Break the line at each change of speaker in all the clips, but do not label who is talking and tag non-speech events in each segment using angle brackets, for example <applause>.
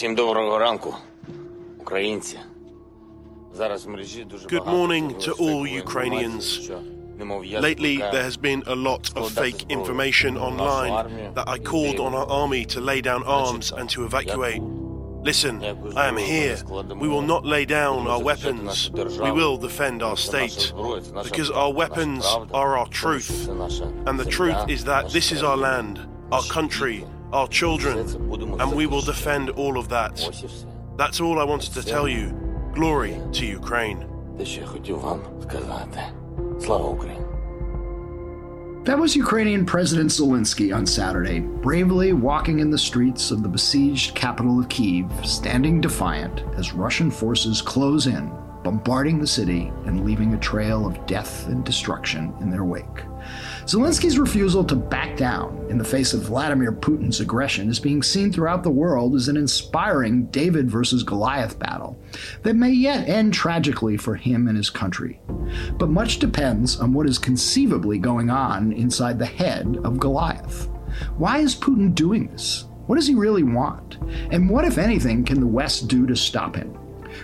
Всім доброго ранку, українці.
Good morning to all Ukrainians. Lately, there has been a lot of fake information online that I called on our army to lay down arms and to evacuate. Listen, I am here. We will not lay down our weapons. We will defend our state. Because our weapons are our truth. And the truth is that this is our land, our country, our children, and we will defend all of that. That's all I wanted to tell you. Glory to Ukraine.
That was Ukrainian President Zelensky on Saturday, bravely walking in the streets of the besieged capital of Kiev, standing defiant as Russian forces close in, bombarding the city and leaving a trail of death and destruction in their wake. Zelensky's refusal to back down in the face of Vladimir Putin's aggression is being seen throughout the world as an inspiring David versus Goliath battle that may yet end tragically for him and his country. But much depends on what is conceivably going on inside the head of Goliath. Why is Putin doing this? What does he really want? And what, if anything, can the West do to stop him?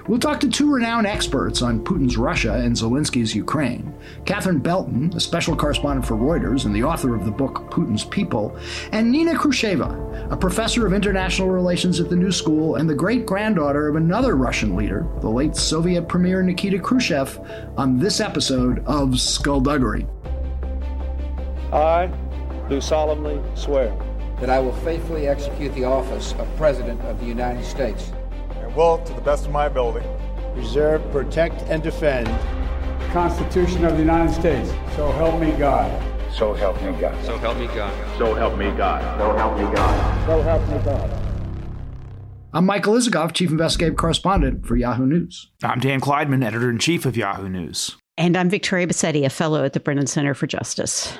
We'll talk to two renowned experts on Putin's Russia and Zelensky's Ukraine Catherine Belton, a special correspondent for Reuters and the author of the book Putin's People, and Nina Khrushcheva, a professor of international relations at the New School and the great granddaughter of another Russian leader, the late Soviet Premier Nikita Khrushchev, on this episode of Skullduggery.
I do solemnly swear
that I will faithfully execute the office of President of the United States
will, to the best of my ability,
preserve, protect, and defend
the Constitution of the United States. So help me God.
So help me God.
So help me God.
So help me God.
So help me God.
So help me God.
I'm Michael Isikoff, Chief Investigative Correspondent for Yahoo News.
I'm Dan Klaidman, Editor in Chief of Yahoo News.
And I'm Victoria Bassetti, a fellow at the Brennan Center for Justice.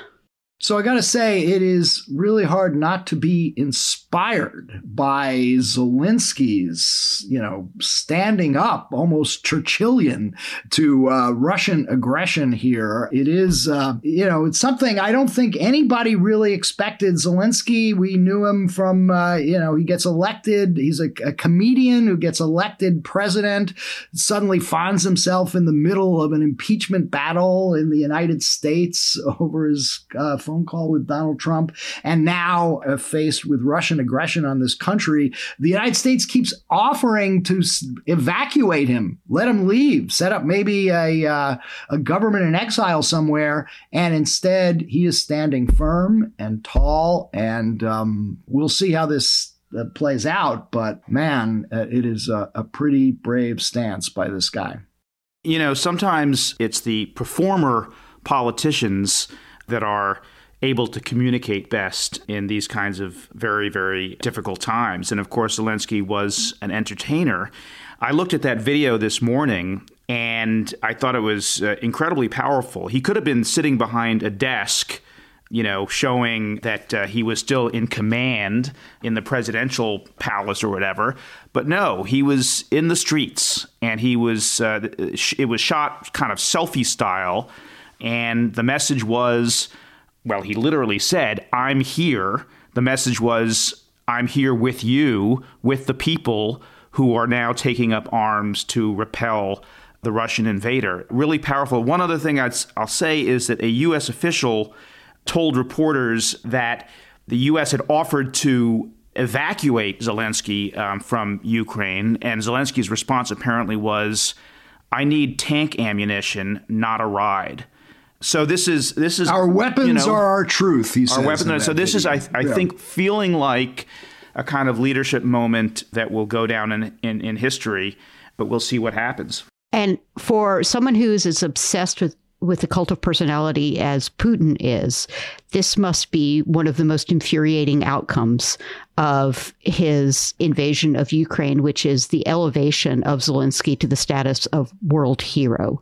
So I got to say, it is really hard not to be inspired by Zelensky's, you know, standing up almost Churchillian to uh, Russian aggression here. It is, uh, you know, it's something I don't think anybody really expected. Zelensky, we knew him from, uh, you know, he gets elected. He's a, a comedian who gets elected president, suddenly finds himself in the middle of an impeachment battle in the United States <laughs> over his uh, phone call with Donald Trump, and now uh, faced with Russian aggression on this country, the United States keeps offering to evacuate him, let him leave, set up maybe a, uh, a government in exile somewhere, and instead he is standing firm and tall, and um, we'll see how this uh, plays out. But man, uh, it is a, a pretty brave stance by this guy.
You know, sometimes it's the performer politicians that are able to communicate best in these kinds of very, very difficult times. And of course, Zelensky was an entertainer. I looked at that video this morning and I thought it was uh, incredibly powerful. He could have been sitting behind a desk, you know, showing that uh, he was still in command in the presidential palace or whatever. But no, he was in the streets and he was, uh, it was shot kind of selfie style. And the message was, well, he literally said, I'm here. The message was, I'm here with you, with the people who are now taking up arms to repel the Russian invader. Really powerful. One other thing i will say is that a U.S. official told reporters that the U.S. had offered to evacuate Zelensky um, from Ukraine, and Zelensky's response apparently was, I need tank ammunition, not a ride. So this is this is
our weapons you know,
are
our truth. He
our weapons. So this video. is, I, I yeah. think, feeling like a kind of leadership moment that will go down in, in, in history. But we'll see what happens.
And for someone who is as obsessed with with the cult of personality as Putin is, this must be one of the most infuriating outcomes of his invasion of Ukraine, which is the elevation of Zelensky to the status of world hero.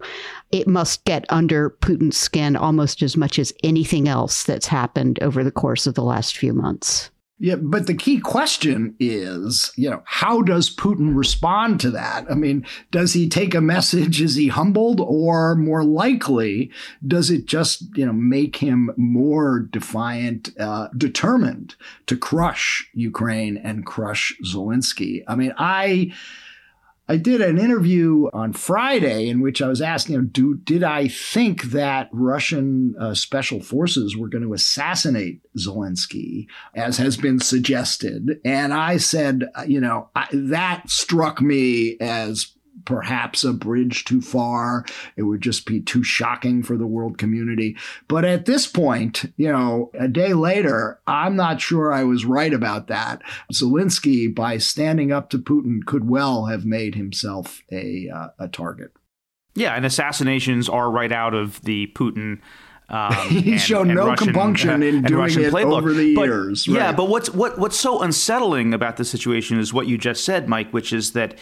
It must get under Putin's skin almost as much as anything else that's happened over the course of the last few months.
Yeah, but the key question is, you know, how does Putin respond to that? I mean, does he take a message? Is he humbled? Or more likely, does it just, you know, make him more defiant, uh, determined to crush Ukraine and crush Zelensky? I mean, I. I did an interview on Friday in which I was asked, you know, do, did I think that Russian uh, special forces were going to assassinate Zelensky, as has been suggested? And I said, uh, you know, I, that struck me as perhaps a bridge too far. It would just be too shocking for the world community. But at this point, you know, a day later, I'm not sure I was right about that. Zelensky, by standing up to Putin, could well have made himself a, uh, a target.
Yeah, and assassinations are right out of the Putin.
Um, <laughs> he and, showed no Russian, compunction in <laughs> doing Russian it playbook. over the years.
Right. Yeah, but what's what what's so unsettling about the situation is what you just said, Mike, which is that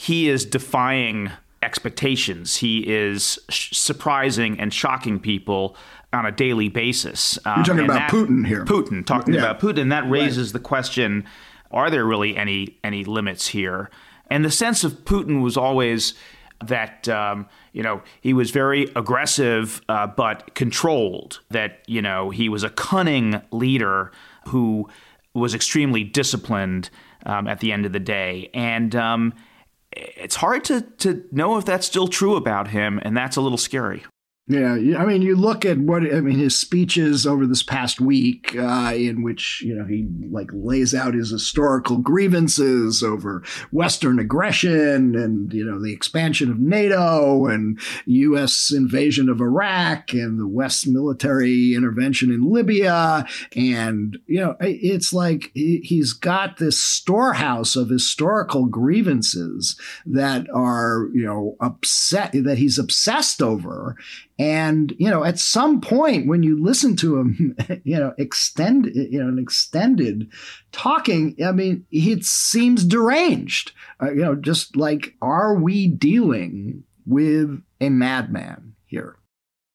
he is defying expectations. He is sh- surprising and shocking people on a daily basis.
Um, You're talking about
that,
Putin here.
Putin, talking yeah. about Putin. That raises right. the question: Are there really any any limits here? And the sense of Putin was always that um, you know he was very aggressive uh, but controlled. That you know he was a cunning leader who was extremely disciplined um, at the end of the day, and um, it's hard to to know if that's still true about him, and that's a little scary.
Yeah, I mean, you look at what I mean his speeches over this past week, uh, in which you know he like lays out his historical grievances over Western aggression and you know the expansion of NATO and U.S. invasion of Iraq and the West military intervention in Libya, and you know it's like he's got this storehouse of historical grievances that are you know upset that he's obsessed over and, you know, at some point when you listen to him, <laughs> you know, extend, you know, an extended talking, I mean, it seems deranged. Uh, you know, just like, are we dealing with a madman here?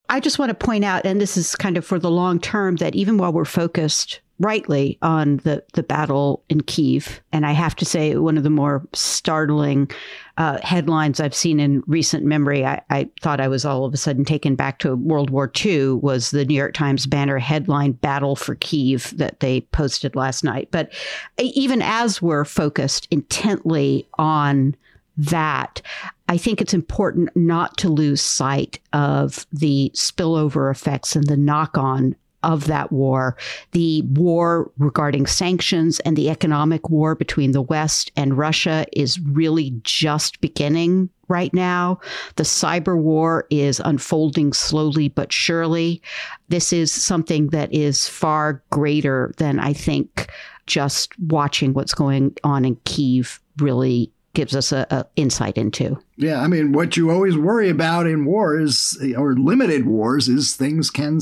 I just want to point out, and this is kind of for the long term, that even while we're focused rightly on the, the battle in Kiev. And I have to say, one of the more startling uh, headlines I've seen in recent memory, I, I, thought I was all of a sudden taken back to World War II, was the New York Times banner headline Battle for Kiev that they posted last night. But even as we're focused intently on that, I think it's important not to lose sight of the spillover effects and the knock on of that war, the war regarding sanctions and the economic war between the West and Russia is really just beginning right now. The cyber war is unfolding slowly but surely. This is something that is far greater than I think just watching what's going on in Kiev really gives us a, a, insight into.
Yeah, I mean, what you always worry about in wars or limited wars is things can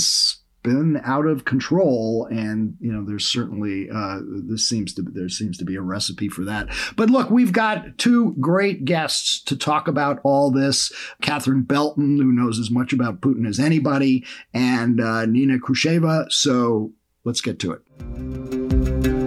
been out of control and you know there's certainly uh, this seems to there seems to be a recipe for that. But look we've got two great guests to talk about all this. Catherine belton who knows as much about putin as anybody and uh, nina khrushcheva. So let's get to it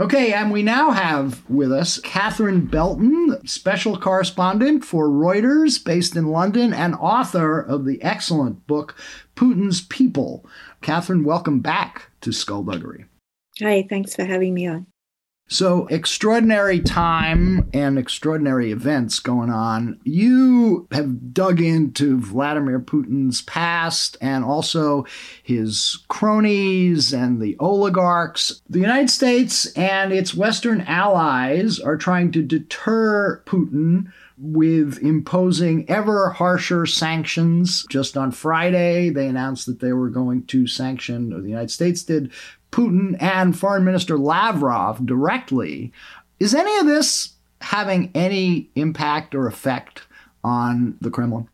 Okay, and we now have with us Catherine Belton, special correspondent for Reuters based in London and author of the excellent book Putin's People. Catherine, welcome back to Skullduggery.
Hi, thanks for having me on.
So, extraordinary time and extraordinary events going on. You have dug into Vladimir Putin's past and also his cronies and the oligarchs. The United States and its Western allies are trying to deter Putin with imposing ever harsher sanctions. Just on Friday, they announced that they were going to sanction, or the United States did, Putin and Foreign Minister Lavrov directly. Is any of this having any impact or effect on the Kremlin?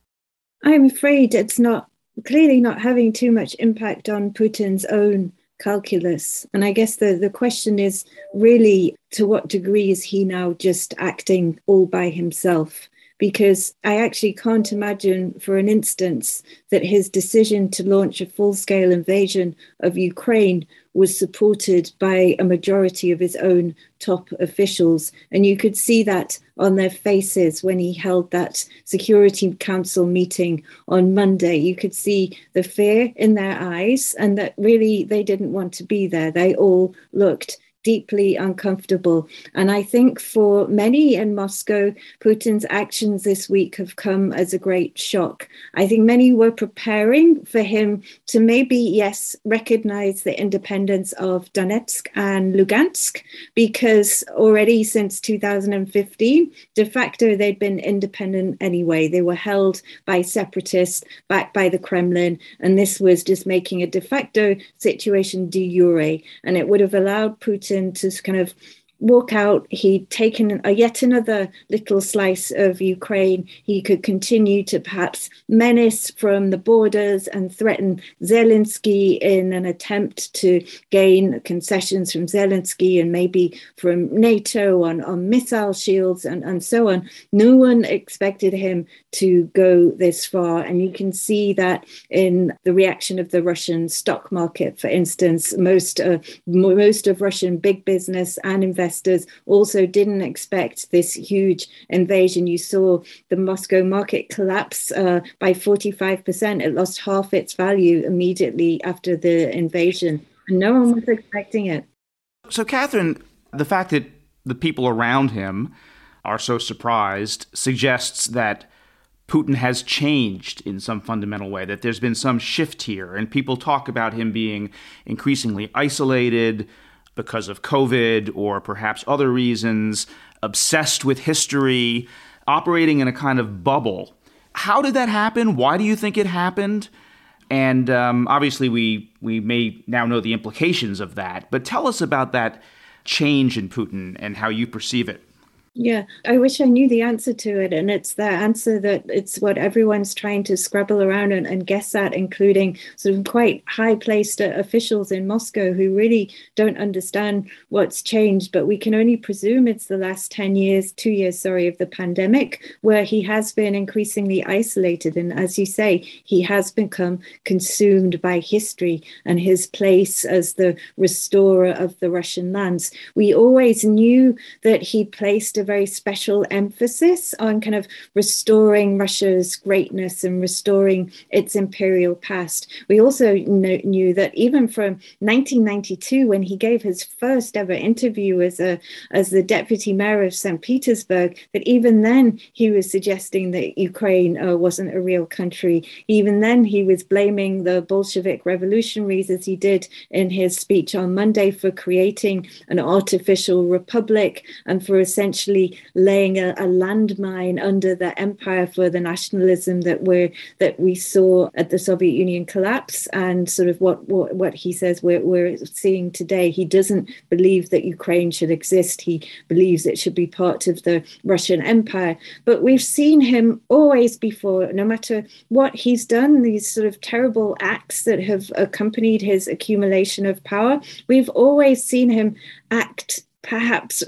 I'm afraid it's not clearly not having too much impact on Putin's own calculus. And I guess the, the question is really to what degree is he now just acting all by himself? because I actually can't imagine for an instance that his decision to launch a full scale invasion of Ukraine was supported by a majority of his own top officials. And you could see that on their faces when he held that Security Council meeting on Monday. You could see the fear in their eyes and that really they didn't want to be there. They all looked deeply uncomfortable. And I think for many in Moscow, Putin's actions this week have come as a great shock. I think many were preparing for him to maybe, yes, recognize the independence of Donetsk and Lugansk, because already since 2015, de facto, they'd been independent anyway. They were held by separatists backed by the Kremlin. And this was just making a de facto situation de jure. And it would have allowed Putin to kind of walk out. He'd taken a, yet another little slice of Ukraine. He could continue to perhaps menace from the borders and threaten Zelensky in an attempt to gain concessions from Zelensky and maybe from NATO on, on missile shields and, and so on. No one expected him to go this far. And you can see that in the reaction of the Russian stock market, for instance. Most, uh, most of Russian big business and investors investors also didn't expect this huge invasion. You saw the Moscow market collapse uh, by 45%. It lost half its value immediately after the invasion. And no one was expecting it.
So, Catherine, the fact that the people around him are so surprised suggests that Putin has changed in some fundamental way, that there's been some shift here, and people talk about him being increasingly isolated, because of COVID or perhaps other reasons, obsessed with history, operating in a kind of bubble. How did that happen? Why do you think it happened? And um, obviously, we we may now know the implications of that. But tell us about that change in Putin and how you perceive it.
Yeah, I wish I knew the answer to it. And it's the answer that it's what everyone's trying to scrabble around and, and guess at, including sort of quite high placed uh, officials in Moscow who really don't understand what's changed. But we can only presume it's the last 10 years, two years, sorry, of the pandemic, where he has been increasingly isolated. And as you say, he has become consumed by history and his place as the restorer of the Russian lands. We always knew that he placed a very special emphasis on kind of restoring Russia's greatness and restoring its imperial past. We also know, knew that even from 1992, when he gave his first ever interview as a as the deputy mayor of St. Petersburg, that even then he was suggesting that Ukraine uh, wasn't a real country. Even then he was blaming the Bolshevik revolutionaries, as he did in his speech on Monday, for creating an artificial republic and for essentially actually laying a, a landmine under the empire for the nationalism that we that we saw at the Soviet Union collapse and sort of what what, what he says we're, we're seeing today. He doesn't believe that Ukraine should exist. He believes it should be part of the Russian Empire. But we've seen him always before, no matter what he's done, these sort of terrible acts that have accompanied his accumulation of power, we've always seen him act perhaps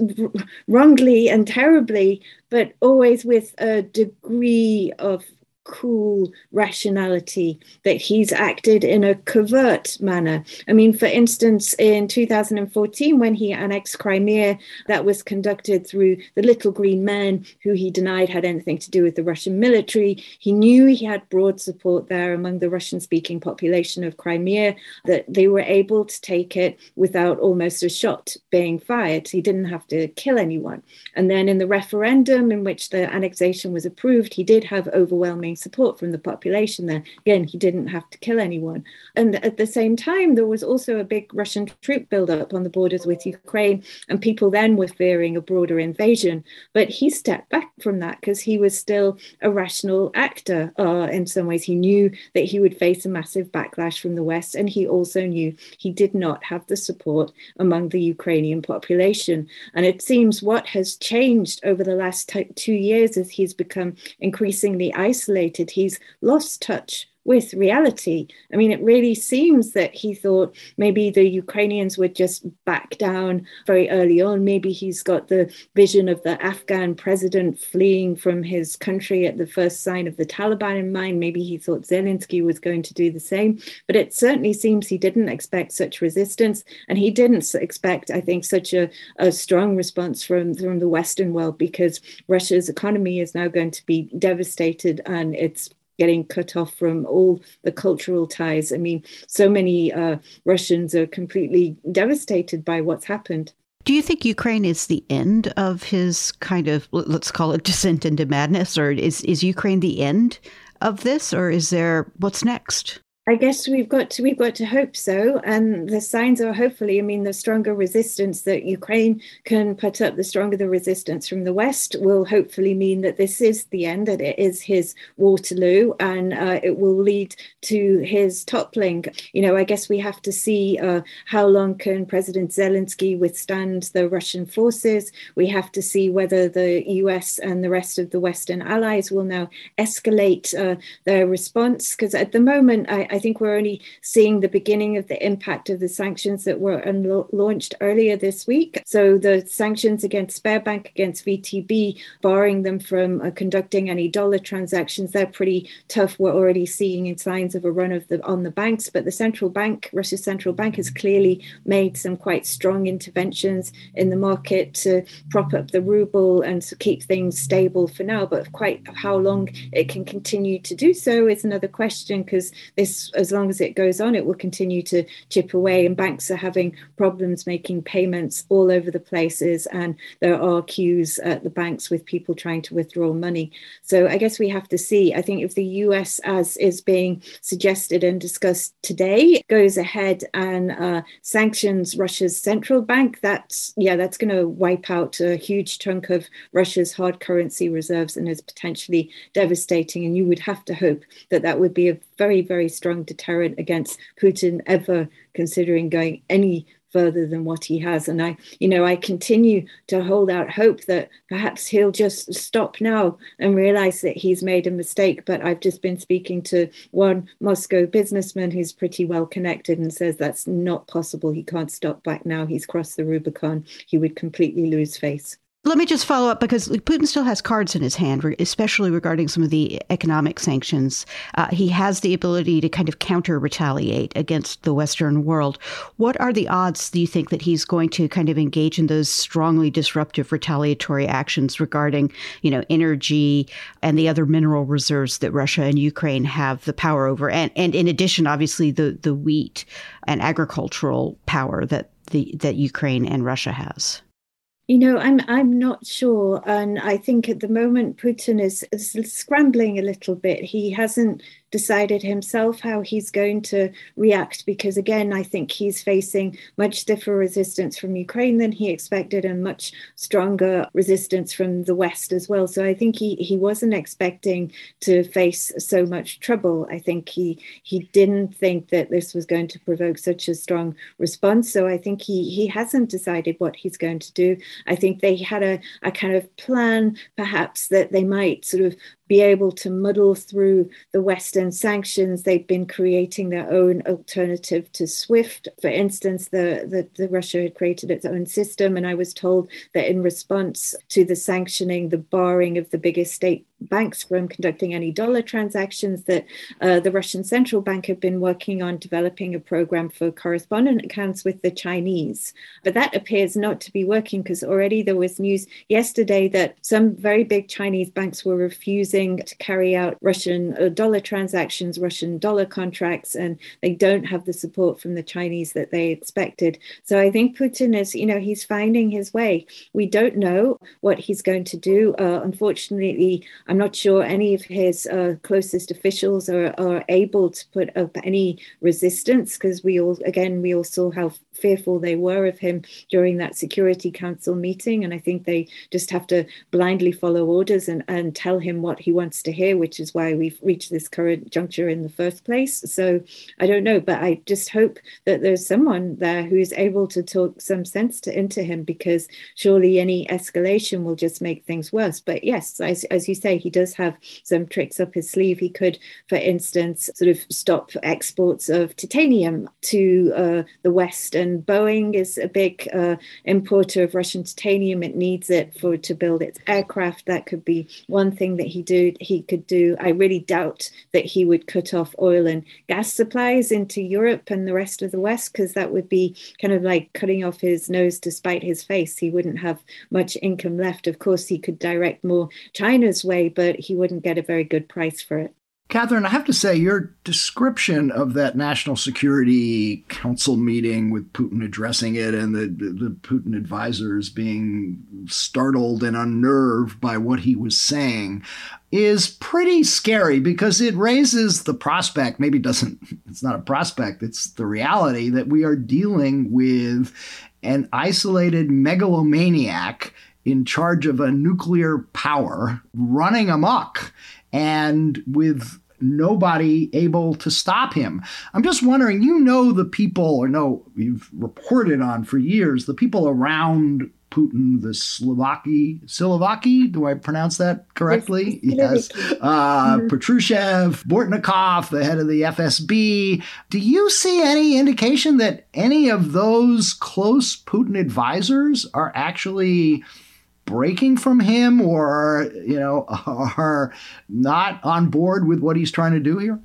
wrongly and terribly, but always with a degree of cool rationality that he's acted in a covert manner. I mean, for instance, in 2014, when he annexed Crimea, that was conducted through the Little Green Men, who he denied had anything to do with the Russian military. He knew he had broad support there among the Russian speaking population of Crimea, that they were able to take it without almost a shot being fired. He didn't have to kill anyone. And then in the referendum in which the annexation was approved, he did have overwhelming support from the population there. Again, he didn't have to kill anyone. And at the same time, there was also a big Russian troop buildup on the borders with Ukraine, and people then were fearing a broader invasion. But he stepped back from that because he was still a rational actor. Uh, in some ways, he knew that he would face a massive backlash from the West, and he also knew he did not have the support among the Ukrainian population. And it seems what has changed over the last t- two years as he's become increasingly isolated He's lost touch with reality. I mean, it really seems that he thought maybe the Ukrainians would just back down very early on. Maybe he's got the vision of the Afghan president fleeing from his country at the first sign of the Taliban in mind. Maybe he thought Zelensky was going to do the same. But it certainly seems he didn't expect such resistance. And he didn't expect, I think, such a, a strong response from, from the Western world because Russia's economy is now going to be devastated and it's getting cut off from all the cultural ties. I mean, so many uh, Russians are completely devastated by what's happened.
Do you think Ukraine is the end of his kind of let's call it <laughs> descent into madness, or is is Ukraine the end of this, or is there what's next?
I guess we've got to we've got to hope so, and the signs are hopefully. I mean, the stronger resistance that Ukraine can put up, the stronger the resistance from the West will hopefully mean that this is the end, that it is his Waterloo, and uh, it will lead to his toppling. You know, I guess we have to see uh, how long can President Zelensky withstand the Russian forces. We have to see whether the U.S. and the rest of the Western allies will now escalate uh, their response, because at the moment, I, I I think we're only seeing the beginning of the impact of the sanctions that were unlo- launched earlier this week. So the sanctions against Sberbank, against VTB, barring them from uh, conducting any dollar transactions, they're pretty tough. We're already seeing signs of a run of the on the banks, but the central bank, Russia's central bank, has clearly made some quite strong interventions in the market to prop up the ruble and to keep things stable for now. But quite how long it can continue to do so is another question because this as long as it goes on, it will continue to chip away. And banks are having problems making payments all over the places, and there are queues at the banks with people trying to withdraw money. So I guess we have to see. I think if the US, as is being suggested and discussed today, goes ahead and uh, sanctions Russia's central bank, that's yeah, that's going to wipe out a huge chunk of Russia's hard currency reserves and is potentially devastating. And you would have to hope that that would be a very, very strong deterrent against Putin ever considering going any further than what he has. And I, you know, I continue to hold out hope that perhaps he'll just stop now and realize that he's made a mistake. But I've just been speaking to one Moscow businessman who's pretty well connected and says that's not possible. He can't stop back now. He's crossed the Rubicon. He would completely lose face.
Let me just follow up because Putin still has cards in his hand, especially regarding some of the economic sanctions. Uh, he has the ability to kind of counter retaliate against the Western world. What are the odds, do you think, that he's going to kind of engage in those strongly disruptive retaliatory actions regarding, you know, energy and the other mineral reserves that Russia and Ukraine have the power over? And, and in addition, obviously, the, the wheat and agricultural power that, the, that Ukraine and Russia has?
You know, I'm I'm not sure, and I think at the moment Putin is, is scrambling a little bit. He hasn't decided himself how he's going to react because again i think he's facing much stiffer resistance from ukraine than he expected and much stronger resistance from the west as well. So i think he, he wasn't expecting to face so much trouble. I think he he didn't think that this was going to provoke such a strong response. So i think he he hasn't decided what he's going to do. I think they had a, a kind of plan perhaps that they might sort of be able to muddle through the Western sanctions. They've been creating their own alternative to SWIFT. For instance, the, the, the, Russia had created its own system, and I was told that in response to the sanctioning, the barring of the biggest state banks from conducting any dollar transactions, that uh, the Russian central bank had been working on developing a program for correspondent accounts with the Chinese. But that appears not to be working because already there was news yesterday that some very big Chinese banks were refusing to carry out Russian uh, dollar transactions, Russian dollar contracts, and they don't have the support from the Chinese that they expected. So I think Putin is, you know, he's finding his way. We don't know what he's going to do. Uh, unfortunately, I'm not sure any of his uh, closest officials are, are able to put up any resistance because we all, again, we all saw how fearful they were of him during that Security Council meeting. And I think they just have to blindly follow orders and, and tell him what he wants to hear, which is why we've reached this current juncture in the first place. So I don't know, but I just hope that there's someone there who's able to talk some sense to, into him because surely any escalation will just make things worse. But yes, as, as you say, he does have some tricks up his sleeve. He could, for instance, sort of stop exports of titanium to uh, the West. And Boeing is a big uh, importer of Russian titanium. It needs it for to build its aircraft. That could be one thing that he do he could do. I really doubt that he would cut off oil and gas supplies into Europe and the rest of the West because that would be kind of like cutting off his nose to spite his face. He wouldn't have much income left. Of course, he could direct more China's way, but he wouldn't get a very good price for it.
Catherine, I have to say, your description of that National Security Council meeting with Putin addressing it and the, the, Putin advisors being startled and unnerved by what he was saying is pretty scary because it raises the prospect, maybe doesn't, <laughs> it's not a prospect, it's the reality that we are dealing with an isolated megalomaniac in charge of a nuclear power running amok and with nobody able to stop him. I'm just wondering, you know, the people, or no, you've reported on for years, the people around Putin, the Slovaki, Silovaki, do I pronounce that correctly? Yes. Uh, mm-hmm. Patrushev, Bortnikov, the head of the FSB. Do you see any indication that any of those close Putin advisors are actually breaking from him or, you know, <laughs> are not on board with what he's trying to do here?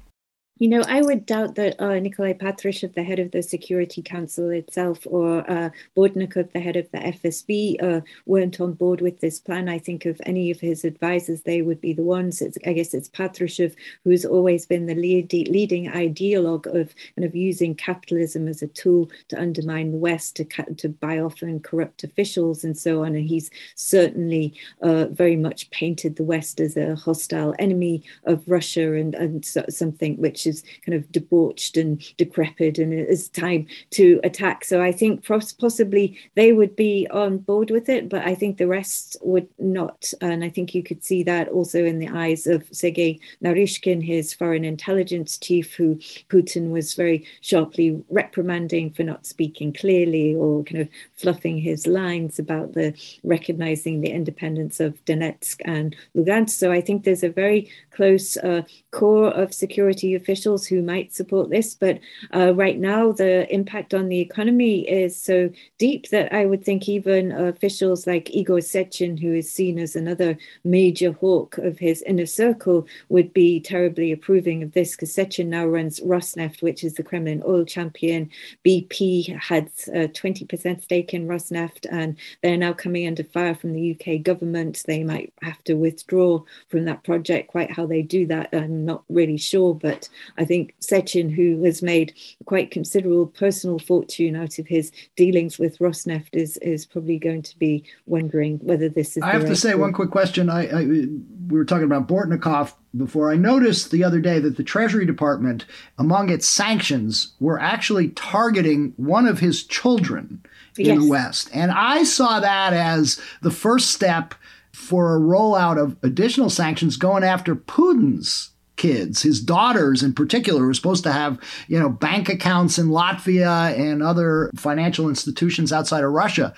You know, I would doubt that uh, Nikolai Patrushev, the head of the Security Council itself, or uh, the head of the FSB, uh, weren't on board with this plan. I think of any of his advisors, they would be the ones. It's, I guess it's Patrushev who's always been the lead, leading ideologue of kind of using capitalism as a tool to undermine the West, to to buy off and corrupt officials, and so on. And he's certainly uh, very much painted the West as a hostile enemy of Russia and and so, something which is kind of debauched and decrepit and it's time to attack. So I think possibly they would be on board with it, but I think the rest would not. And I think you could see that also in the eyes of Sergei Naryshkin, his foreign intelligence chief, who Putin was very sharply reprimanding for not speaking clearly or kind of fluffing his lines about the recognizing the independence of Donetsk and Lugansk. So I think there's a very close uh, core of security officials who might support this. But uh, right now, the impact on the economy is so deep that I would think even officials like Igor Sechin, who is seen as another major hawk of his inner circle, would be terribly approving of this because Sechin now runs Rosneft, which is the Kremlin oil champion. BP had a 20% stake in Rosneft, and they're now coming under fire from the UK government. They might have to withdraw from that project. Quite they do that, I'm not really sure, but I think Sechin, who has made quite considerable personal fortune out of his dealings with Rosneft, is is probably going to be wondering whether this is.
I have right to say one quick question. I, I we were talking about Bortnikov before. I noticed the other day that the Treasury Department, among its sanctions, were actually targeting one of his children in yes. the West, and I saw that as the first step for a rollout of additional sanctions going after Putin's kids. His daughters, in particular, were supposed to have, you know, bank accounts in Latvia and other financial institutions outside of Russia.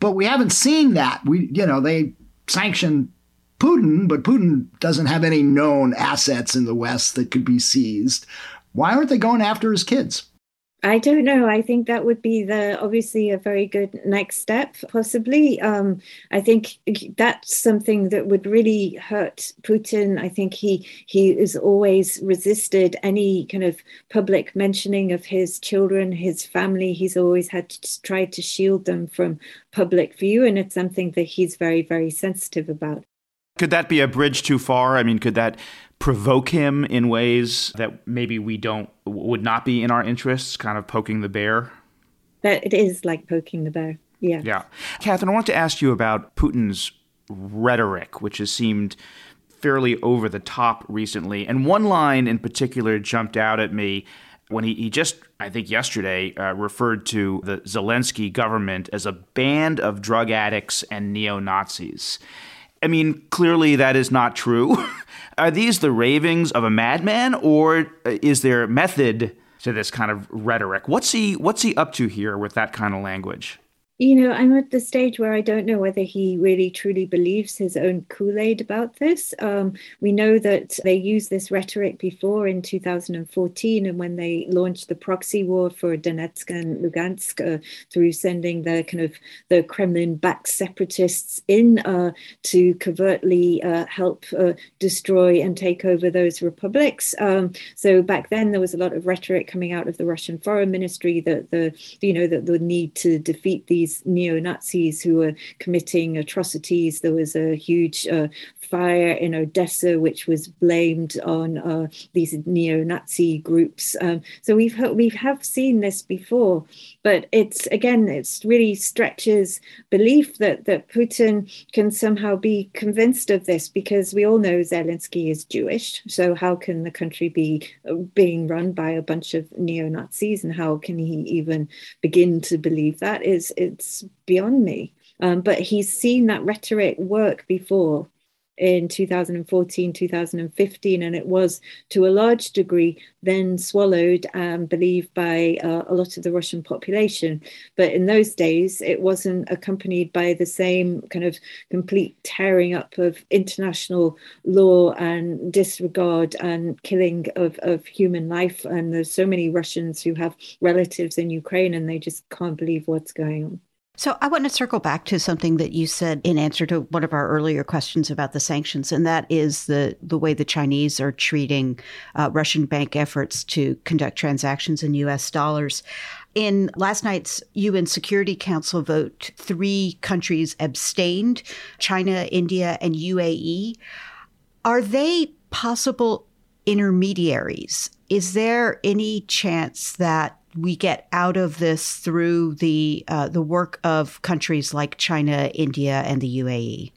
But we haven't seen that. We, you know, they sanctioned Putin, but Putin doesn't have any known assets in the West that could be seized. Why aren't they going after his kids?
I don't know. I think that would be the obviously a very good next step, possibly. Um, I think that's something that would really hurt Putin. I think he he has always resisted any kind of public mentioning of his children, his family. He's always had to try to shield them from public view, and it's something that he's very very sensitive about.
Could that be a bridge too far? I mean, could that provoke him in ways that maybe we don't would not be in our interests, kind of poking the bear?
That it is like poking the bear. Yeah.
Yeah. Catherine, I want to ask you about Putin's rhetoric, which has seemed fairly over the top recently. And one line in particular jumped out at me when he, he just, I think yesterday, uh, referred to the Zelensky government as a band of drug addicts and neo Nazis. I mean, clearly that is not true. <laughs> Are these the ravings of a madman, or uh, is there method to this kind of rhetoric? What's he What's he up to here with that kind of language?
You know, I'm at the stage where I don't know whether he really truly believes his own Kool Aid about this. Um, we know that they used this rhetoric before in 2014, and when they launched the proxy war for Donetsk and Lugansk uh, through sending the kind of the Kremlin-backed separatists in uh, to covertly uh, help uh, destroy and take over those republics. Um, so back then there was a lot of rhetoric coming out of the Russian Foreign Ministry that the you know that the need to defeat these these neo Nazis who were committing atrocities. There was a huge uh, fire in Odessa, which was blamed on uh, these neo-Nazi groups. Um, so we've we have seen this before, but it's again, it's really stretches belief that that Putin can somehow be convinced of this because we all know Zelensky is Jewish. So how can the country be uh, being run by a bunch of neo-Nazis, and how can he even begin to believe that? Is it's beyond me. Um, but he's seen that rhetoric work before in 2014, 2015, and it was to a large degree then swallowed and believed by uh, a lot of the Russian population. But in those days, it wasn't accompanied by the same kind of complete tearing up of international law and disregard and killing of, of human life. And there's so many Russians who have relatives in Ukraine and they just can't believe what's going on.
So I want to circle back to something that you said in answer to one of our earlier questions about the sanctions, and that is the the way the Chinese are treating uh, Russian bank efforts to conduct transactions in U.S. dollars. In last night's UN Security Council vote, three countries abstained: China, India, and UAE. Are they possible intermediaries? Is there any chance that we get out of this through the uh, the work of countries like China, India, and the UAE.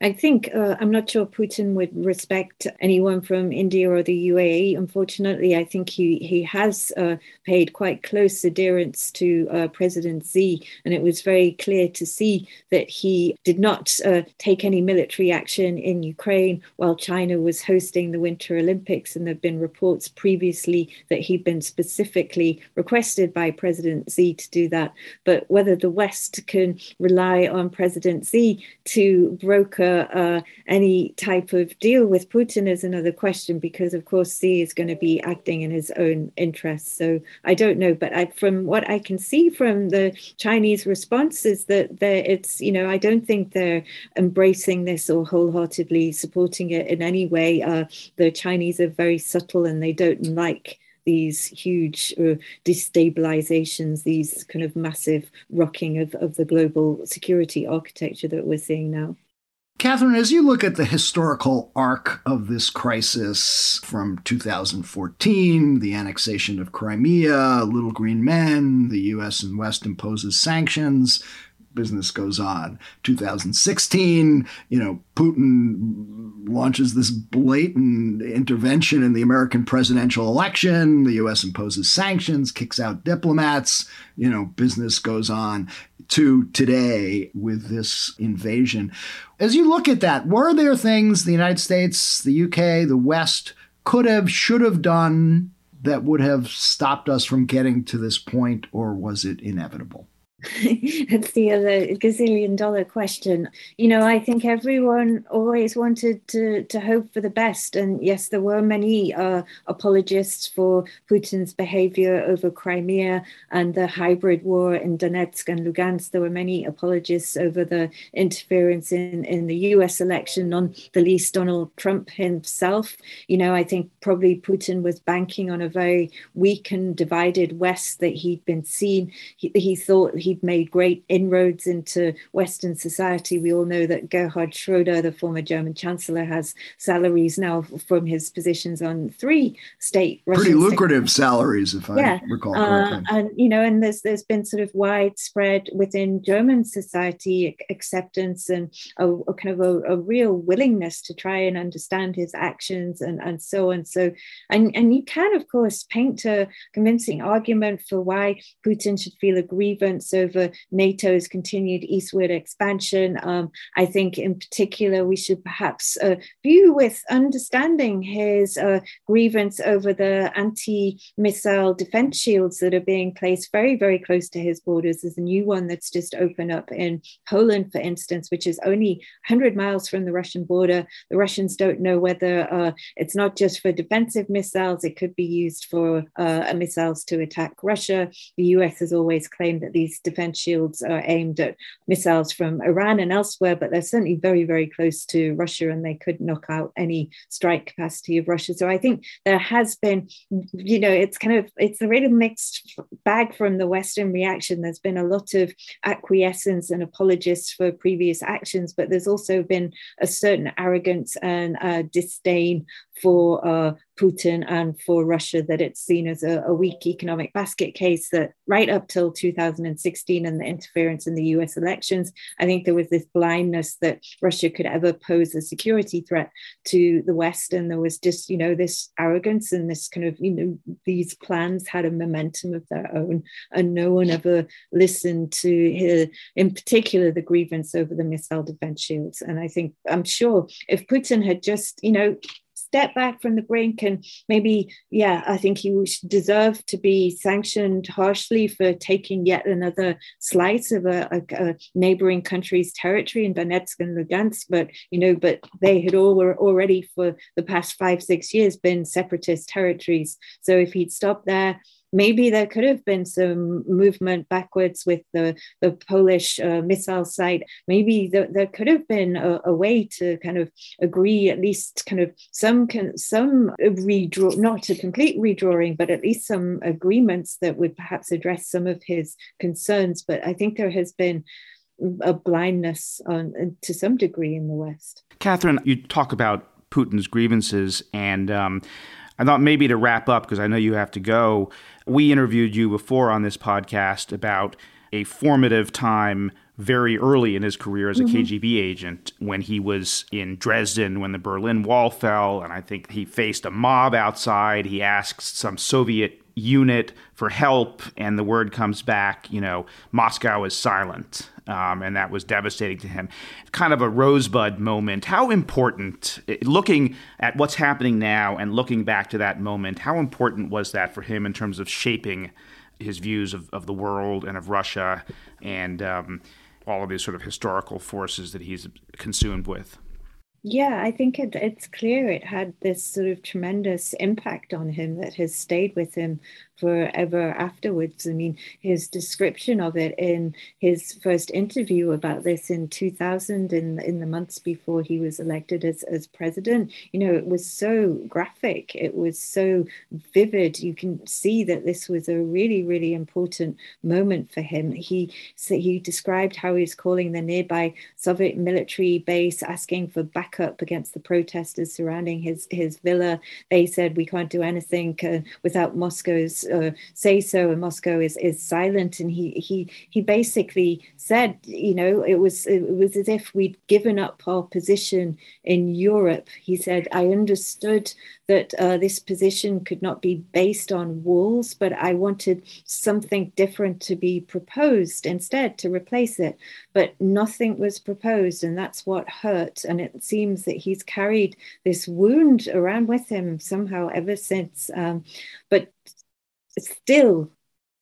I think uh, I'm not sure Putin would respect anyone from India or the UAE. Unfortunately, I think he he has uh, paid quite close adherence to uh, President Xi, and it was very clear to see that he did not uh, take any military action in Ukraine while China was hosting the Winter Olympics. And there have been reports previously that he'd been specifically requested by President Xi to do that. But whether the West can rely on President Xi to broker uh, any type of deal with Putin is another question because, of course, Xi is going to be acting in his own interests. So I don't know, but I, from what I can see from the Chinese response is that it's you know I don't think they're embracing this or wholeheartedly supporting it in any way. Uh, the Chinese are very subtle and they don't like these huge uh, destabilizations, these kind of massive rocking of, of the global security architecture that we're seeing now.
Catherine, as you look at the historical arc of this crisis from 2014, the annexation of Crimea, Little Green Men, the US and West imposes sanctions, business goes on. 2016, you know, Putin launches this blatant intervention in the American presidential election. The US imposes sanctions, kicks out diplomats, you know, business goes on to today with this invasion. As you look at that, were there things the United States, the UK, the West could have, should have done that would have stopped us from getting to this point, or was it inevitable? <laughs>
That's the other gazillion dollar question. You know, I think everyone always wanted to, to hope for the best. And yes, there were many uh, apologists for Putin's behavior over Crimea and the hybrid war in Donetsk and Lugansk. There were many apologists over the interference in, in the US election, not the least Donald Trump himself. You know, I think probably Putin was banking on a very weak and divided West that he'd been seen. He, he thought he he'd made great inroads into Western society. We all know that Gerhard Schroeder, the former German chancellor, has salaries now from his positions on three state
pretty lucrative state. salaries, if
yeah.
I recall correctly.
Uh, and you know, and there's there's been sort of widespread within German society acceptance and a, a kind of a, a, real willingness to try and understand his actions and and so on. So, and and you can of course paint a convincing argument for why Putin should feel a grievance over NATO's continued eastward expansion. Um, I think, in particular, we should perhaps uh, view with understanding his uh, grievance over the anti missile defense shields that are being placed very, very close to his borders. There's a new one that's just opened up in Poland, for instance, which is only 100 miles from the Russian border. The Russians don't know whether uh, it's not just for defensive missiles, it could be used for uh, missiles to attack Russia. The US has always claimed that these defense shields are aimed at missiles from Iran and elsewhere, but they're certainly very, very close to Russia and they could knock out any strike capacity of Russia. So I think there has been, you know, it's kind of it's a really mixed bag from the Western reaction. There's been a lot of acquiescence and apologists for previous actions, but there's also been a certain arrogance and uh, disdain for uh, Putin and for Russia that it's seen as a, a, weak economic basket case that right up till 2016 and the interference in the US elections, I think there was this blindness that Russia could ever pose a security threat to the West. And there was just, you know, this arrogance and this kind of, you know, these plans had a momentum of their own. And no one ever listened to, hear, in particular, the grievance over the missile defense shields. And I think, I'm sure if Putin had just, you know, step back from the brink and maybe, yeah, I think he deserve to be sanctioned harshly for taking yet another slice of a, a, a neighboring country's territory in Donetsk and Lugansk. But, you know, but they had all were already for the past five, six years been separatist territories. So if he'd stopped there, maybe there could have been some movement backwards with the, the Polish uh, missile site. Maybe the, there could have been a, a, way to kind of agree, at least kind of some can, some redraw, not a complete redrawing, but at least some agreements that would perhaps address some of his concerns. But I think there has been a blindness on, to some degree in the West.
Catherine, you talk about Putin's grievances and. Um, I thought maybe to wrap up, because I know you have to go, we interviewed you before on this podcast about a formative time very early in his career as a mm-hmm. KGB agent when he was in Dresden when the Berlin Wall fell. And I think he faced a mob outside. He asked some Soviet unit for help, and the word comes back, you know, Moscow is silent. Um, and that was devastating to him. Kind of a rosebud moment. How important, looking at what's happening now and looking back to that moment, how important was that for him in terms of shaping his views of, of the world and of Russia and um, all of these sort of historical forces that he's consumed with?
Yeah, I think it, it's clear it had this sort of tremendous impact on him that has stayed with him forever afterwards. I mean, his description of it in his first interview about this in 2000, in, in the months before he was elected as, as president, you know, it was so graphic, it was so vivid. You can see that this was a really, really important moment for him. He, so he described how he was calling the nearby Soviet military base, asking for backup against the protesters surrounding his, his villa. They said, We can't do anything uh, without Moscow's uh, say so, and Moscow is is silent. And he he he basically said, you know, it was it was as if we'd given up our position in Europe. He said, I understood that uh, this position could not be based on walls, but I wanted something different to be proposed instead to replace it. But nothing was proposed, and that's what hurt. And it seems that he's carried this wound around with him somehow ever since. Um, but still,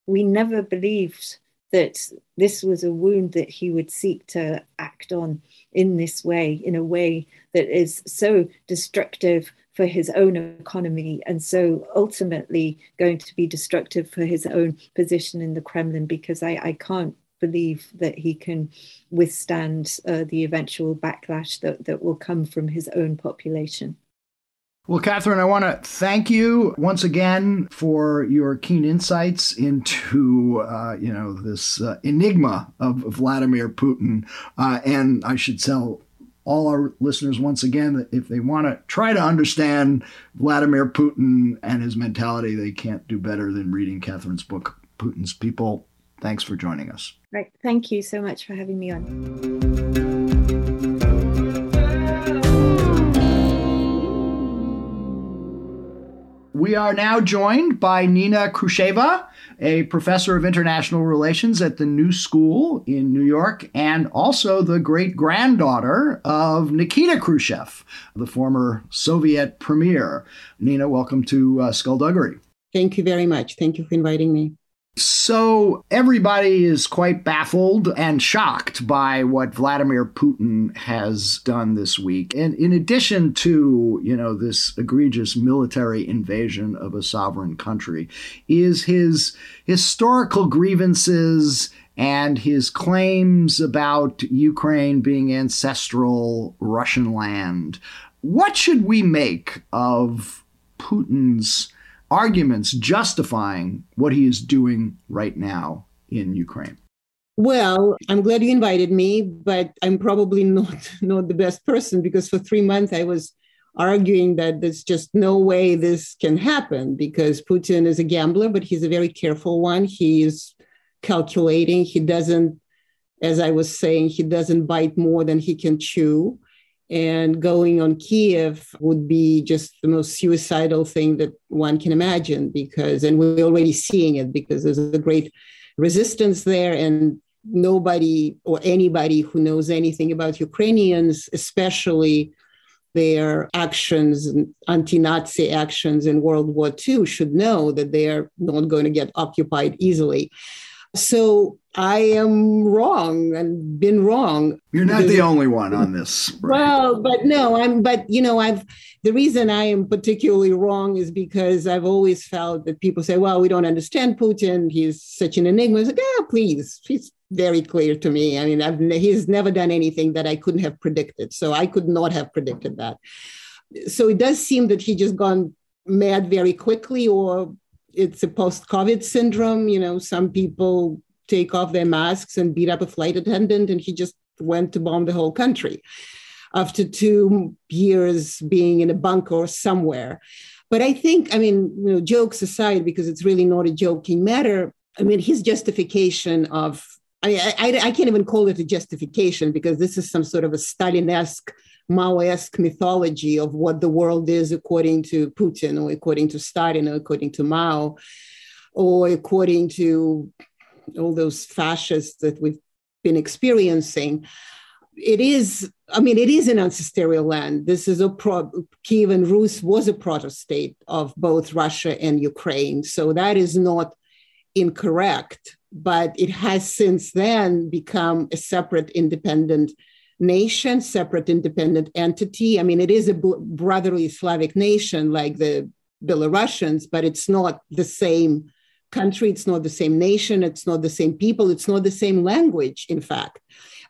we never believed that this was a wound that he would seek to act on in this way, in a way that is so destructive for his own economy and so ultimately going to be destructive for his own position in the Kremlin, because I, I can't believe that he can withstand uh, the eventual backlash that, that will come from his own population.
Well, Catherine, I want to thank you once again for your keen insights into, uh, you know, this uh, enigma of Vladimir Putin. Uh, and I should tell all our listeners once again that if they want to try to understand Vladimir Putin and his mentality, they can't do better than reading Catherine's book, Putin's People. Thanks for joining us.
Right. Thank you so much for having me on.
We are now joined by Nina Khrushcheva, a professor of international relations at the New School in New York, and also the great granddaughter of Nikita Khrushchev, the former Soviet premier. Nina, welcome to uh, Skullduggery.
Thank you very much. Thank you for inviting me.
So everybody is quite baffled and shocked by what Vladimir Putin has done this week. And in addition to, you know, this egregious military invasion of a sovereign country, is his historical grievances and his claims about Ukraine being ancestral Russian land. What should we make of Putin's arguments justifying what he is doing right now in Ukraine?
Well, I'm glad you invited me, but I'm probably not <laughs> not the best person because for three months I was arguing that there's just no way this can happen because Putin is a gambler, but he's a very careful one. He is calculating. He doesn't, as I was saying, he doesn't bite more than he can chew and going on Kiev would be just the most suicidal thing that one can imagine because and we're already seeing it because there's a great resistance there and nobody or anybody who knows anything about Ukrainians especially their actions anti-Nazi actions in World War II should know that they are not going to get occupied easily. So I am wrong and been wrong.
You're not the only one on this.
Right? Well, but no, I'm, but you know, I've, the reason I am particularly wrong is because I've always felt that people say, well, we don't understand Putin. He's such an enigma. It's like, ah, please, he's very clear to me. I mean, I've, he's never done anything that I couldn't have predicted. So I could not have predicted that. So it does seem that he just gone mad very quickly or it's a post-COVID syndrome. You know, some people take off their masks and beat up a flight attendant, and he just went to bomb the whole country after two years being in a bunker somewhere. But I think, I mean, you know, jokes aside, because it's really not a joking matter. I mean, his justification of I, mean, I, I, can't even call it a justification because this is some sort of a Stalin-esque Maoist mythology of what the world is according to Putin or according to Stalin or according to Mao or according to all those fascists that we've been experiencing. It is, I mean, it is an ancestral land. This is a pro, Kievan Rus was a proto-state of both Russia and Ukraine. So that is not incorrect, but it has since then become a separate independent nation, separate independent entity. I mean, it is a brotherly Slavic nation like the Belarusians, but it's not the same country, it's not the same nation, it's not the same people, it's not the same language, in fact.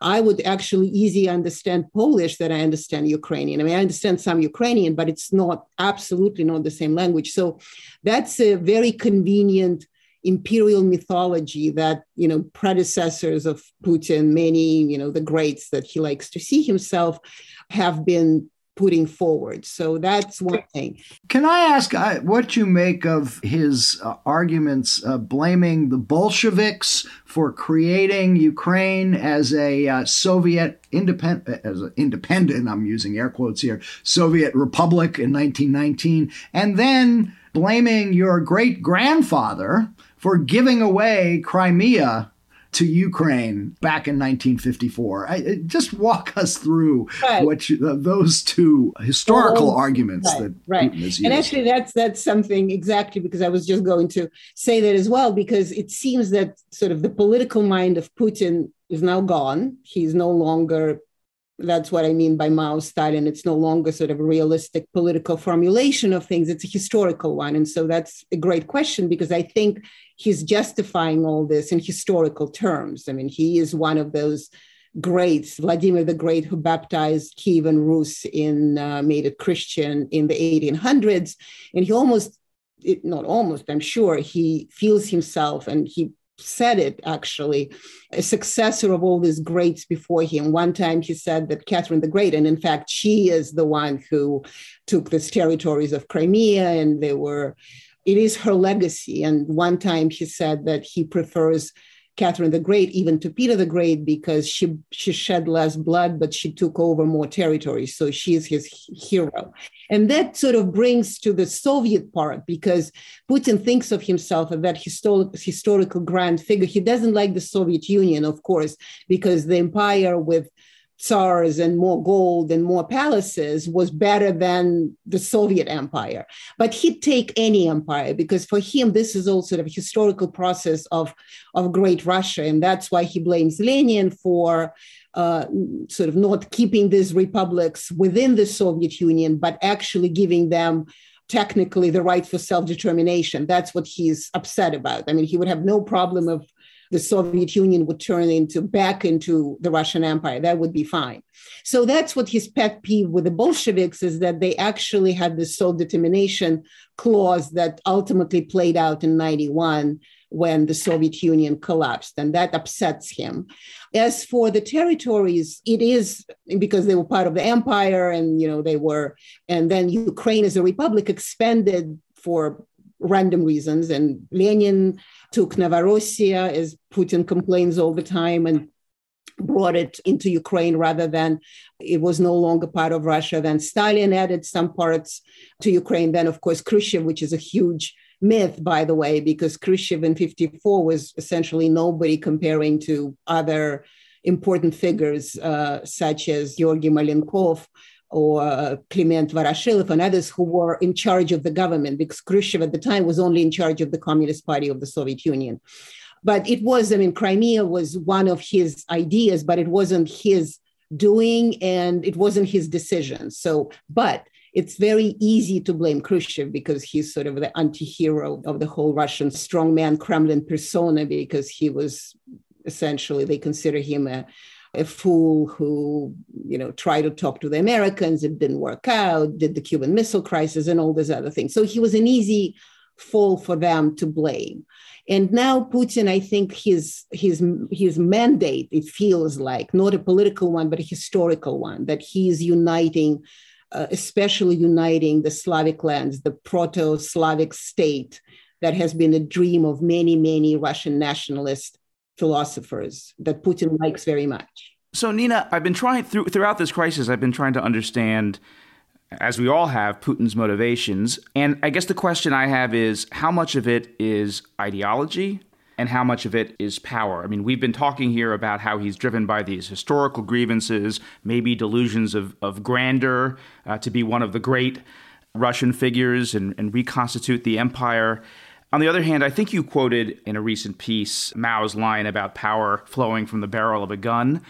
I would actually easily understand Polish that I understand Ukrainian. I mean, I understand some Ukrainian, but it's not absolutely not the same language. So that's a very convenient imperial mythology that you know predecessors of Putin, many you know the greats that he likes to see himself, have been putting forward. So that's one thing.
Can I ask uh, what you make of his uh, arguments uh, blaming the Bolsheviks for creating Ukraine as a uh, Soviet independent, as an independent, I'm using air quotes here, Soviet republic in 1919, and then blaming your great grandfather for giving away Crimea to Ukraine back in 1954. I, just walk us through right. what you, uh, those two historical oh, arguments right, that right. Putin has used.
And actually, that's that's something exactly because I was just going to say that as well because it seems that sort of the political mind of Putin is now gone. He's no longer that's what I mean by Mao Stalin. It's no longer sort of a realistic political formulation of things, it's a historical one. And so that's a great question because I think he's justifying all this in historical terms. I mean, he is one of those greats, Vladimir the Great, who baptized Kievan Rus in, uh, made it Christian in the 1800s. And he almost, it, not almost, I'm sure, he feels himself and he said it actually, a successor of all these greats before him. One time he said that Catherine the Great, and in fact, she is the one who took these territories of Crimea, and they were, it is her legacy. And one time he said that he prefers Catherine the Great, even to Peter the Great, because she she shed less blood, but she took over more territory. So she's his hero. And that sort of brings to the Soviet part, because Putin thinks of himself as that historic, historical grand figure. He doesn't like the Soviet Union, of course, because the empire with tsars and more gold and more palaces was better than the Soviet empire. But he'd take any empire because for him, this is all sort of historical process of, of great Russia. And that's why he blames Lenin for uh, sort of not keeping these republics within the Soviet Union, but actually giving them technically the right for self-determination. That's what he's upset about. I mean, he would have no problem of the Soviet Union would turn into back into the Russian Empire. That would be fine. So that's what his pet peeve with the Bolsheviks is that they actually had this self-determination clause that ultimately played out in 91 when the Soviet Union collapsed, and that upsets him. As for the territories, it is because they were part of the empire, and you know they were, and then Ukraine as a republic expanded for random reasons, and Lenin took Novorossiya, as Putin complains all the time, and brought it into Ukraine rather than it was no longer part of Russia. Then Stalin added some parts to Ukraine. Then, of course, Khrushchev, which is a huge myth, by the way, because Khrushchev in 54 was essentially nobody comparing to other important figures uh, such as Georgy Malenkov or uh, Kliment Voroshilov and others who were in charge of the government, because Khrushchev at the time was only in charge of the Communist Party of the Soviet Union. But it was, I mean, Crimea was one of his ideas, but it wasn't his doing and it wasn't his decision. So, but it's very easy to blame Khrushchev because he's sort of the anti hero of the whole Russian strongman Kremlin persona because he was essentially, they consider him a a fool who, you know, tried to talk to the Americans. It didn't work out, did the Cuban Missile Crisis and all these other things. So he was an easy fool for them to blame. And now Putin, I think his his his mandate, it feels like not a political one, but a historical one, that he's uniting, uh, especially uniting the Slavic lands, the proto-Slavic state that has been a dream of many, many Russian nationalists philosophers that Putin likes very much.
So, Nina, I've been trying through, throughout this crisis, I've been trying to understand, as we all have, Putin's motivations. And I guess the question I have is how much of it is ideology and how much of it is power? I mean, we've been talking here about how he's driven by these historical grievances, maybe delusions of, of grandeur uh, to be one of the great Russian figures and, and reconstitute the empire. On the other hand, I think you quoted in a recent piece Mao's line about power flowing from the barrel of a gun.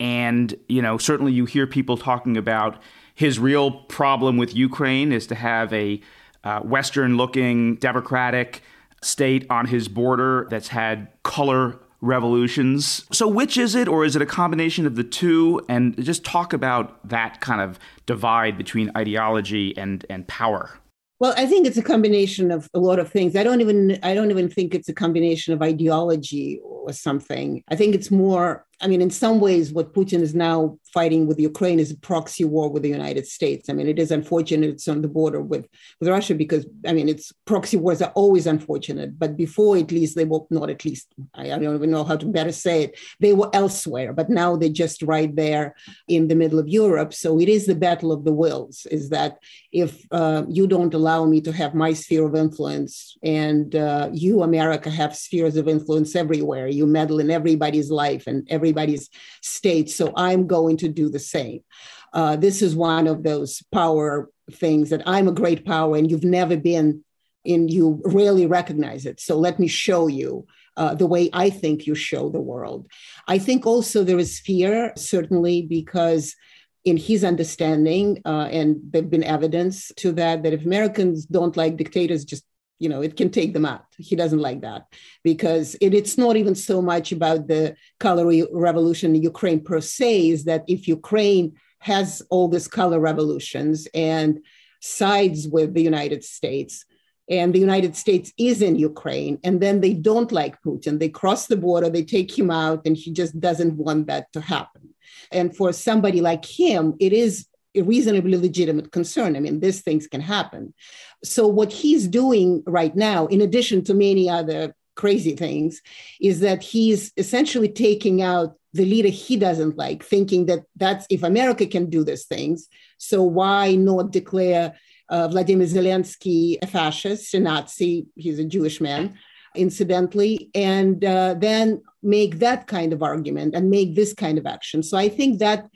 And, you know, certainly you hear people talking about his real problem with Ukraine is to have a uh, Western looking democratic state on his border that's had color revolutions. So, which is it, or is it a combination of the two? And just talk about that kind of divide between ideology and, and power.
Well, I think it's a combination of a lot of things. I don't even I don't even think it's a combination of ideology or something. I think it's more I mean, in some ways, what Putin is now fighting with Ukraine is a proxy war with the United States. I mean, it is unfortunate it's on the border with, with Russia because, I mean, it's proxy wars are always unfortunate. But before, at least, they were not at least, I, I don't even know how to better say it, they were elsewhere. But now they're just right there in the middle of Europe. So it is the battle of the wills, is that if uh, you don't allow me to have my sphere of influence and uh, you, America, have spheres of influence everywhere, you meddle in everybody's life and every everybody's state. So I'm going to do the same. Uh, this is one of those power things that I'm a great power and you've never been in, you rarely recognize it. So let me show you uh, the way I think you show the world. I think also there is fear, certainly, because in his understanding, uh, and there've been evidence to that, that if Americans don't like dictators, just you know it can take them out. He doesn't like that because it, it's not even so much about the color revolution in ukraine per se is that if ukraine has all these color revolutions and sides with the united states and the united states is in ukraine and then they don't like putin they cross the border they take him out and he just doesn't want that to happen. And for somebody like him it is a reasonably legitimate concern. I mean, these things can happen. So, what he's doing right now, in addition to many other crazy things, is that he's essentially taking out the leader he doesn't like, thinking that that's if America can do these things, so why not declare uh, Vladimir Zelensky a fascist, a Nazi? He's a Jewish man, incidentally, and uh, then make that kind of argument and make this kind of action. So I think that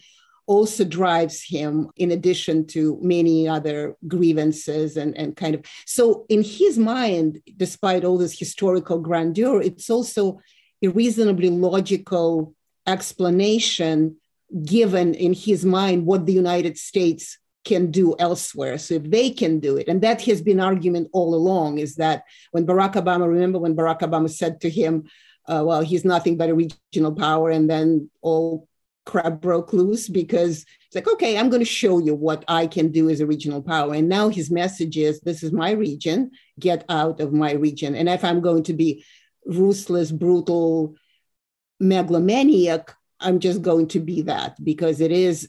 also drives him in addition to many other grievances and, and kind of so in his mind despite all this historical grandeur it's also a reasonably logical explanation given in his mind what the United States can do elsewhere. So if they can do it, and that has been argument all along, is that when Barack Obama, remember when Barack Obama said to him, uh, well, he's nothing but a regional power, and then all crap broke loose because it's like, okay, I'm going to show you what I can do as a regional power. And now his message is, this is my region, get out of my region. And if I'm going to be ruthless, brutal, megalomaniac, I'm just going to be that because it is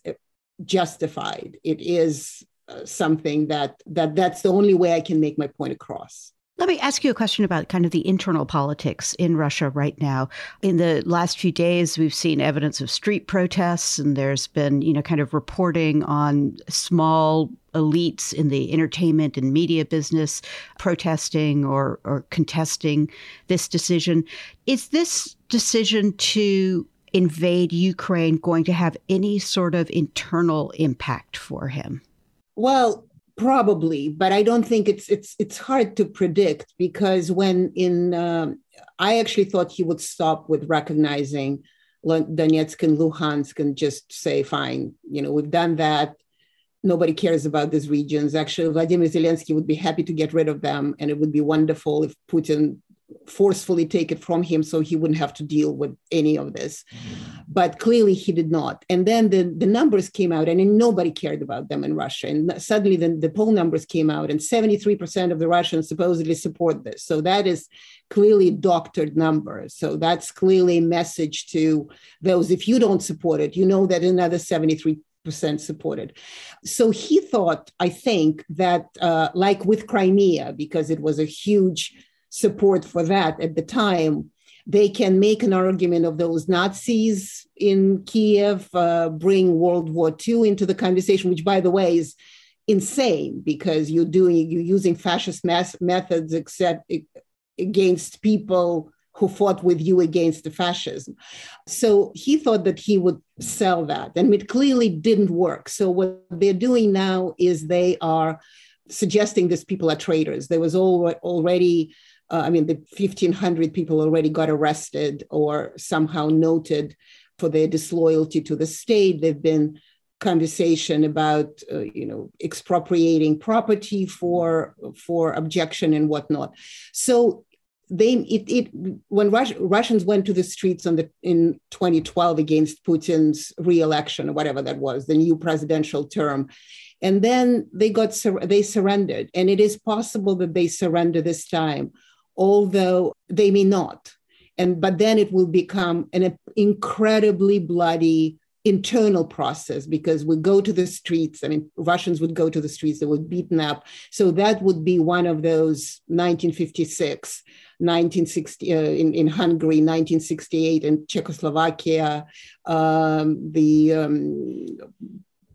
justified. It is uh, something that that that's the only way I can make my point across.
Let me ask you a question about kind of the internal politics in Russia right now. In the last few days, we've seen evidence of street protests, and there's been, you know, kind of reporting on small elites in the entertainment and media business protesting or, or contesting this decision. Is this decision to invade Ukraine going to have any sort of internal impact for him?
Well, probably but i don't think it's it's it's hard to predict because when in um, i actually thought he would stop with recognizing donetsk and luhansk and just say fine you know we've done that. Nobody cares about these regions. Actually vladimir zelensky would be happy to get rid of them and it would be wonderful if putin forcefully take it from him so he wouldn't have to deal with any of this. But clearly he did not. And then the, the numbers came out and nobody cared about them in Russia. And suddenly the, the poll numbers came out and 73% of the Russians supposedly support this. So that is clearly doctored numbers. So that's clearly a message to those, if you don't support it, you know that another 73 percent supported. So he thought, I think, that uh, like with Crimea, because it was a huge support for that at the time, they can make an argument of those Nazis in Kiev, uh, bring World War II into the conversation, which, by the way, is insane because you're doing you're using fascist mass methods except against people who fought with you against the fascism. So he thought that he would sell that, and it clearly didn't work. So what they're doing now is they are suggesting these people are traitors. There was already uh, I mean, the 1,500 people already got arrested or somehow noted for their disloyalty to the state. There've been conversation about, uh, you know, expropriating property for for objection and whatnot. So they it, it when Rus- Russians went to the streets on the in 2012 against Putin's re-election or whatever that was, the new presidential term, and then they got they surrendered, and it is possible that they surrender this time although they may not. And but then it will become an incredibly bloody internal process because we go to the streets. I mean, Russians would go to the streets, they were beaten up. So that would be one of those 1956, 1960 uh, in, in Hungary, 1968 in Czechoslovakia, um, the um,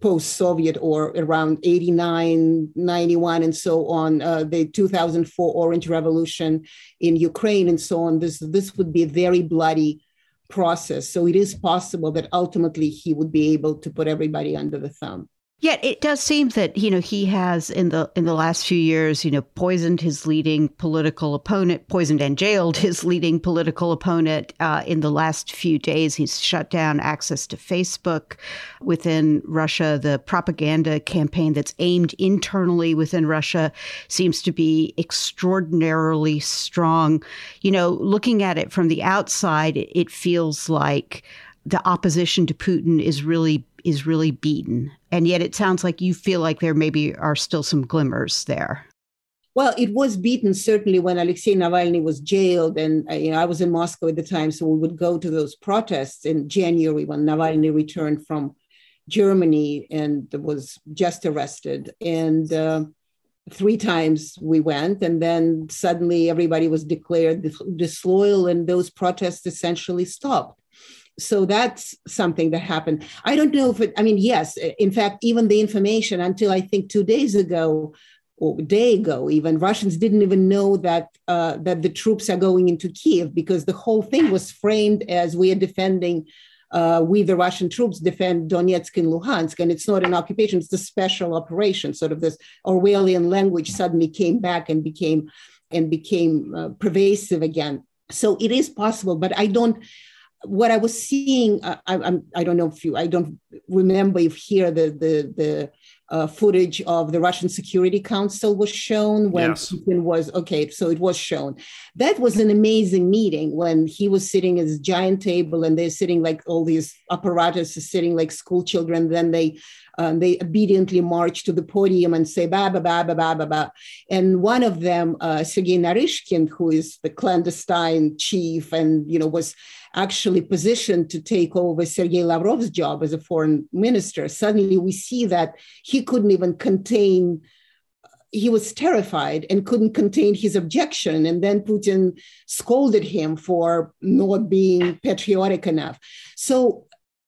post-Soviet or around 89, 91, and so on, uh, the 2004 Orange Revolution in Ukraine and so on. This, this would be a very bloody process. So it is possible that ultimately he would be able to put everybody under the thumb.
Yet it does seem that you know he has in the in the last few years you know poisoned his leading political opponent, poisoned and jailed his <laughs> leading political opponent. Uh, in the last few days, he's shut down access to Facebook within Russia. The propaganda campaign that's aimed internally within Russia seems to be extraordinarily strong. You know, looking at it from the outside, it feels like the opposition to Putin is really is really beaten. And yet it sounds like you feel like there maybe are still some glimmers there.
Well, it was beaten certainly when Alexei Navalny was jailed, and uh, you know I was in Moscow at the time, so we would go to those protests in January when Navalny returned from Germany and was just arrested. And uh, three times we went and then suddenly everybody was declared disloyal and those protests essentially stopped so that's something that happened i don't know if it i mean yes in fact even the information until i think two days ago or a day ago even russians didn't even know that uh, that the troops are going into kiev because the whole thing was framed as we are defending uh, we, the Russian troops, defend Donetsk and Luhansk, and it's not an occupation; it's a special operation. Sort of this Orwellian language suddenly came back and became and became uh, pervasive again. So it is possible, but I don't. What I was seeing, I, I'm, I don't know if you, I don't remember if here the the the uh, footage of the Russian Security Council was shown when yes. Putin was okay. So it was shown. That was an amazing meeting when he was sitting at his giant table and they're sitting like all these apparatchiks sitting like school children. Then they um, they obediently march to the podium and say ba ba ba ba ba ba ba. And one of them, uh, Sergei Naryshkin, who is the clandestine chief and you know was actually positioned to take over Sergei Lavrov's job as a foreign minister, suddenly we see that he couldn't even contain he was terrified and couldn't contain his objection. And then Putin scolded him for not being patriotic enough. So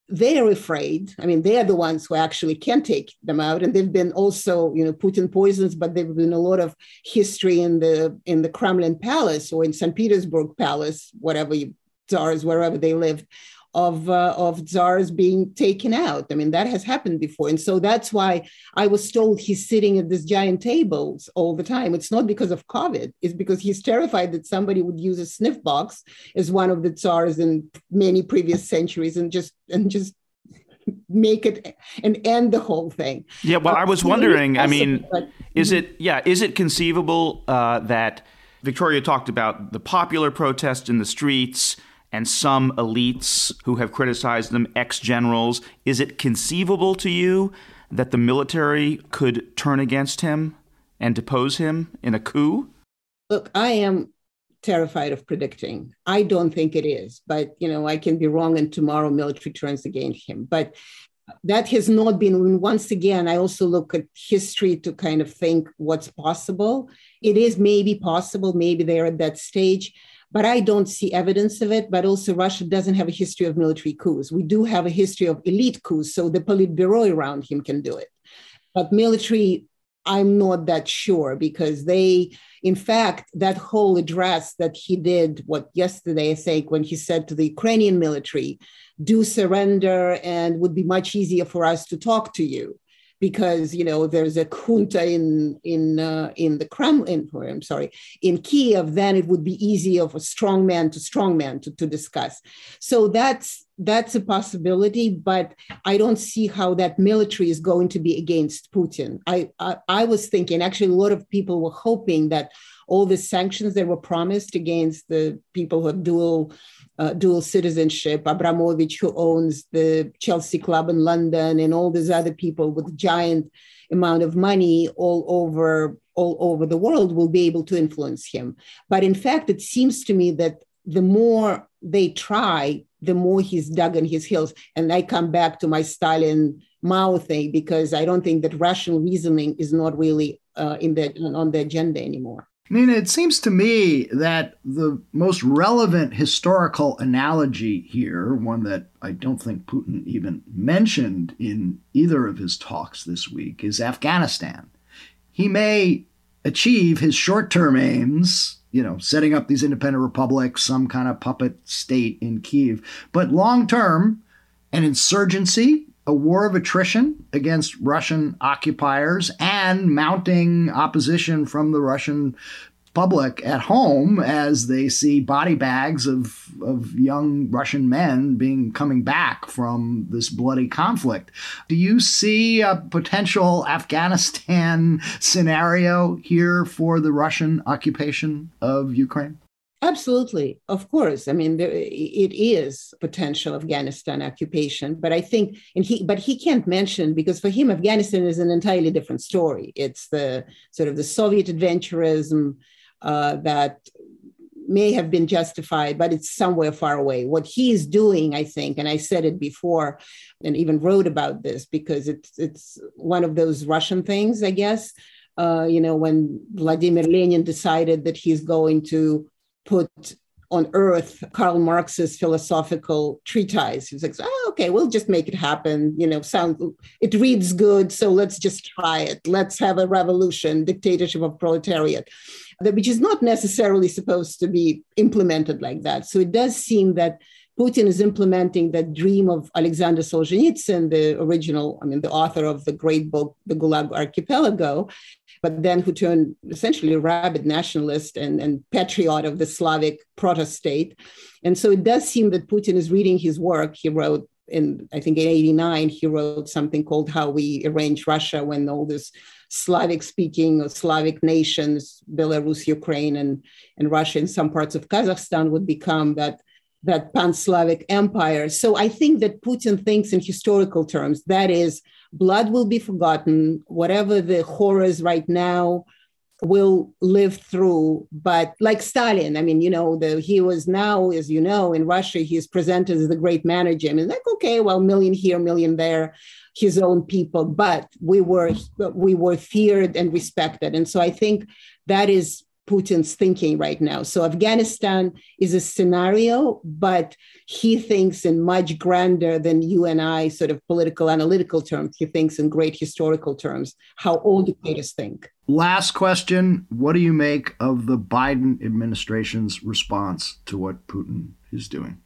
they're afraid. I mean, they're the ones who actually can take them out. And they've been also, you know, Putin poisons, but there've been a lot of history in the in the Kremlin Palace or in St. Petersburg Palace, whatever you czars, wherever they lived, of uh, of czars being taken out. I mean, that has happened before, and so that's why I was told he's sitting at this giant tables all the time. It's not because of COVID; it's because he's terrified that somebody would use a sniff box as one of the czars in many previous centuries, and just and just make it and end the whole thing.
Yeah, well, I was wondering. I mean, but, is it yeah? Is it conceivable uh, that Victoria talked about the popular protest in the streets? And some elites who have criticized them, ex generals. Is it conceivable to you that the military could turn against him and depose him in a coup?
Look, I am terrified of predicting. I don't think it is, but you know, I can be wrong and tomorrow military turns against him. But that has not been once again i also look at history to kind of think what's possible it is maybe possible maybe they're at that stage but I don't see evidence of it. But also, Russia doesn't have a history of military coups. We do have a history of elite coups, so the Politburo around him can do it. But military, I'm not that sure because they, in fact, that whole address that he did, what yesterday, I think, when he said to the Ukrainian military, do surrender and would be much easier for us to talk to you because you know there's a junta in in uh, in the Kremlin, or I'm sorry, in Kiev, then it would be easy of a strong man to strong man to, to discuss. So that's that's a possibility, but I don't see how that military is going to be against Putin. I, I, I was thinking actually a lot of people were hoping that all the sanctions that were promised against the people who have dual uh, dual citizenship, Abramovich, who owns the Chelsea Club in London, and all these other people with giant amount of money all over all over the world will be able to influence him. But in fact, it seems to me that the more they try, the more he's dug in his heels. And I come back to my Stalin Mao thing because I don't think that rational reasoning is not really uh, in the on the agenda anymore.
Nina, it seems to me that the most relevant historical analogy here, one that I don't think Putin even mentioned in either of his talks this week, is Afghanistan. He may achieve his short term aims, you know, setting up these independent republics, some kind of puppet state in Kiev, but long term, an insurgency a war of attrition against Russian occupiers and mounting opposition from the Russian public at home as they see body bags of, of young Russian men being coming back from this bloody conflict. Do you see a potential Afghanistan <laughs> scenario here for the Russian occupation of Ukraine?
Absolutely, of course. I mean, there, it is potential Afghanistan occupation, but I think, and he, but he can't mention because for him, Afghanistan is an entirely different story. It's the sort of the Soviet adventurism uh, that may have been justified, but it's somewhere far away. What he's doing, I think, and I said it before, and even wrote about this because it's it's one of those Russian things, I guess uh, you know, when Vladimir Lenin decided that he's going to put on earth Karl Marx's philosophical treatise. He was like, oh, okay, we'll just make it happen. You know, sound it reads good, so let's just try it. Let's have a revolution, dictatorship of proletariat, which is not necessarily supposed to be implemented like that. So it does seem that Putin is implementing that dream of Alexander Solzhenitsyn, the original, I mean, the author of the great book, The Gulag Archipelago, but then who turned essentially a rabid nationalist and, and patriot of the Slavic proto-state. And so it does seem that Putin is reading his work. He wrote in, I think in 89, he wrote something called How We Arrange Russia when all this Slavic speaking or Slavic nations, Belarus, Ukraine, and, and Russia, and some parts of Kazakhstan would become that that pan-Slavic empire. So I think that Putin thinks in historical terms. That is, blood will be forgotten. Whatever the horrors right now will live through. But like Stalin, I mean, you know, the, he was now, as you know, in Russia, he's presented as the great manager. I mean, like, okay, well, million here, million there, his own people. But we were we were feared and respected, and so I think that is Putin's thinking right now. So Afghanistan is a scenario, but he thinks in much grander than you and I sort of political analytical terms. He thinks in great historical terms, how all dictators think.
Last question What do you make of the Biden administration's response to what Putin is doing?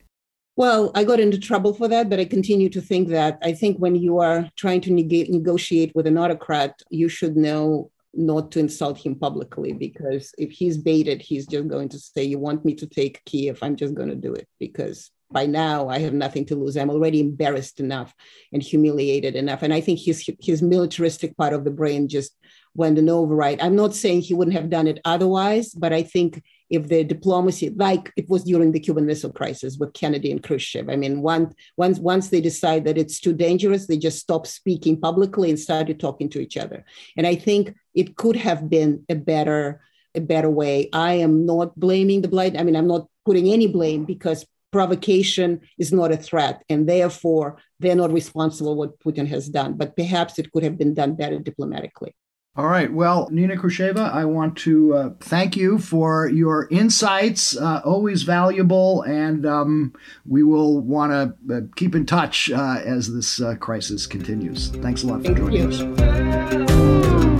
Well, I got into trouble for that, but I continue to think that I think when you are trying to neg- negotiate with an autocrat, you should know not to insult him publicly because if he's baited, he's just going to say, You want me to take Kiev? I'm just going to do it because by now I have nothing to lose. I'm already embarrassed enough and humiliated enough. And I think his his militaristic part of the brain just went an override. I'm not saying he wouldn't have done it otherwise, but I think if the diplomacy, like it was during the Cuban Missile Crisis with Kennedy and Khrushchev, I mean, once once once they decide that it's too dangerous, they just stop speaking publicly and started talking to each other. And I think it could have been a better a better way. I am not blaming the blight. I mean, I'm not putting any blame because provocation is not a threat, and therefore they're not responsible what Putin has done. But perhaps it could have been done better diplomatically.
All right. Well, Nina Khrushcheva, I want to uh, thank you for your insights, uh, always valuable, and um, we will want to uh, keep in touch uh, as this uh, crisis continues. Thanks a lot for
thank
joining
you.
us.